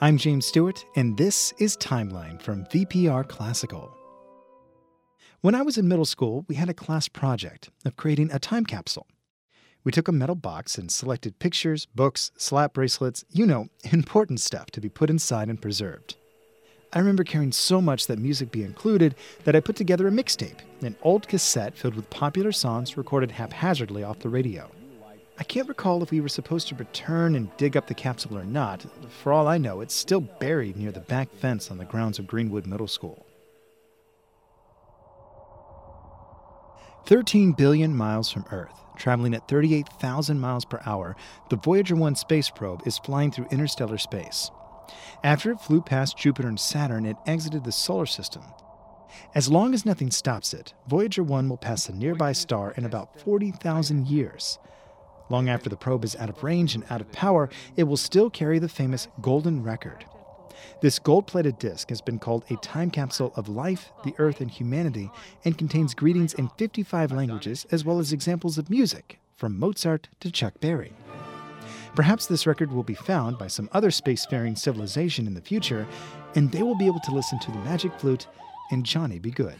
I'm James Stewart, and this is Timeline from VPR Classical. When I was in middle school, we had a class project of creating a time capsule. We took a metal box and selected pictures, books, slap bracelets, you know, important stuff to be put inside and preserved. I remember caring so much that music be included that I put together a mixtape, an old cassette filled with popular songs recorded haphazardly off the radio. I can't recall if we were supposed to return and dig up the capsule or not. For all I know, it's still buried near the back fence on the grounds of Greenwood Middle School. 13 billion miles from Earth, traveling at 38,000 miles per hour, the Voyager 1 space probe is flying through interstellar space. After it flew past Jupiter and Saturn, it exited the solar system. As long as nothing stops it, Voyager 1 will pass a nearby star in about 40,000 years. Long after the probe is out of range and out of power, it will still carry the famous Golden Record. This gold plated disc has been called a time capsule of life, the earth, and humanity, and contains greetings in 55 languages as well as examples of music, from Mozart to Chuck Berry. Perhaps this record will be found by some other spacefaring civilization in the future, and they will be able to listen to the magic flute and Johnny B. Goode.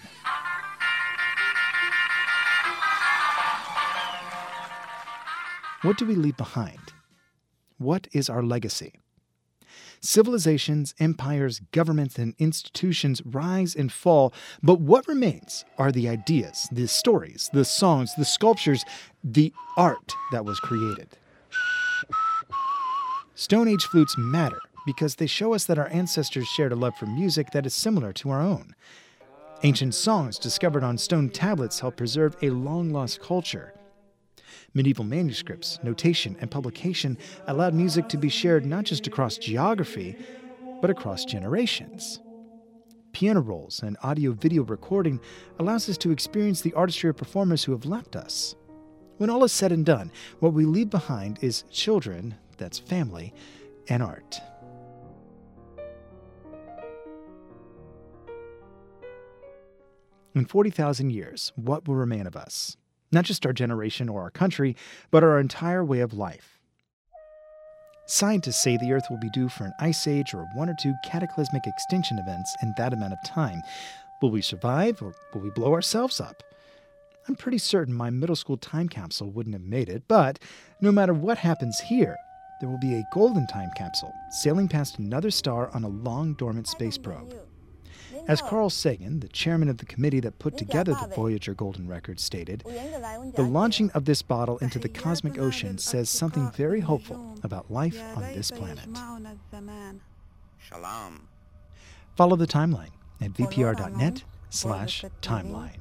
What do we leave behind? What is our legacy? Civilizations, empires, governments, and institutions rise and fall, but what remains are the ideas, the stories, the songs, the sculptures, the art that was created. Stone Age flutes matter because they show us that our ancestors shared a love for music that is similar to our own. Ancient songs discovered on stone tablets help preserve a long lost culture. Medieval manuscripts, notation, and publication allowed music to be shared not just across geography, but across generations. Piano rolls and audio video recording allows us to experience the artistry of performers who have left us. When all is said and done, what we leave behind is children, that's family, and art. In 40,000 years, what will remain of us? Not just our generation or our country, but our entire way of life. Scientists say the Earth will be due for an ice age or one or two cataclysmic extinction events in that amount of time. Will we survive or will we blow ourselves up? I'm pretty certain my middle school time capsule wouldn't have made it, but no matter what happens here, there will be a golden time capsule sailing past another star on a long dormant space probe. As Carl Sagan, the chairman of the committee that put together the Voyager Golden Record, stated, the launching of this bottle into the cosmic ocean says something very hopeful about life on this planet. Shalom. Follow the timeline at vpr.net slash timeline.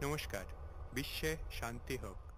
Namaskar. Bishe Shanti Hope.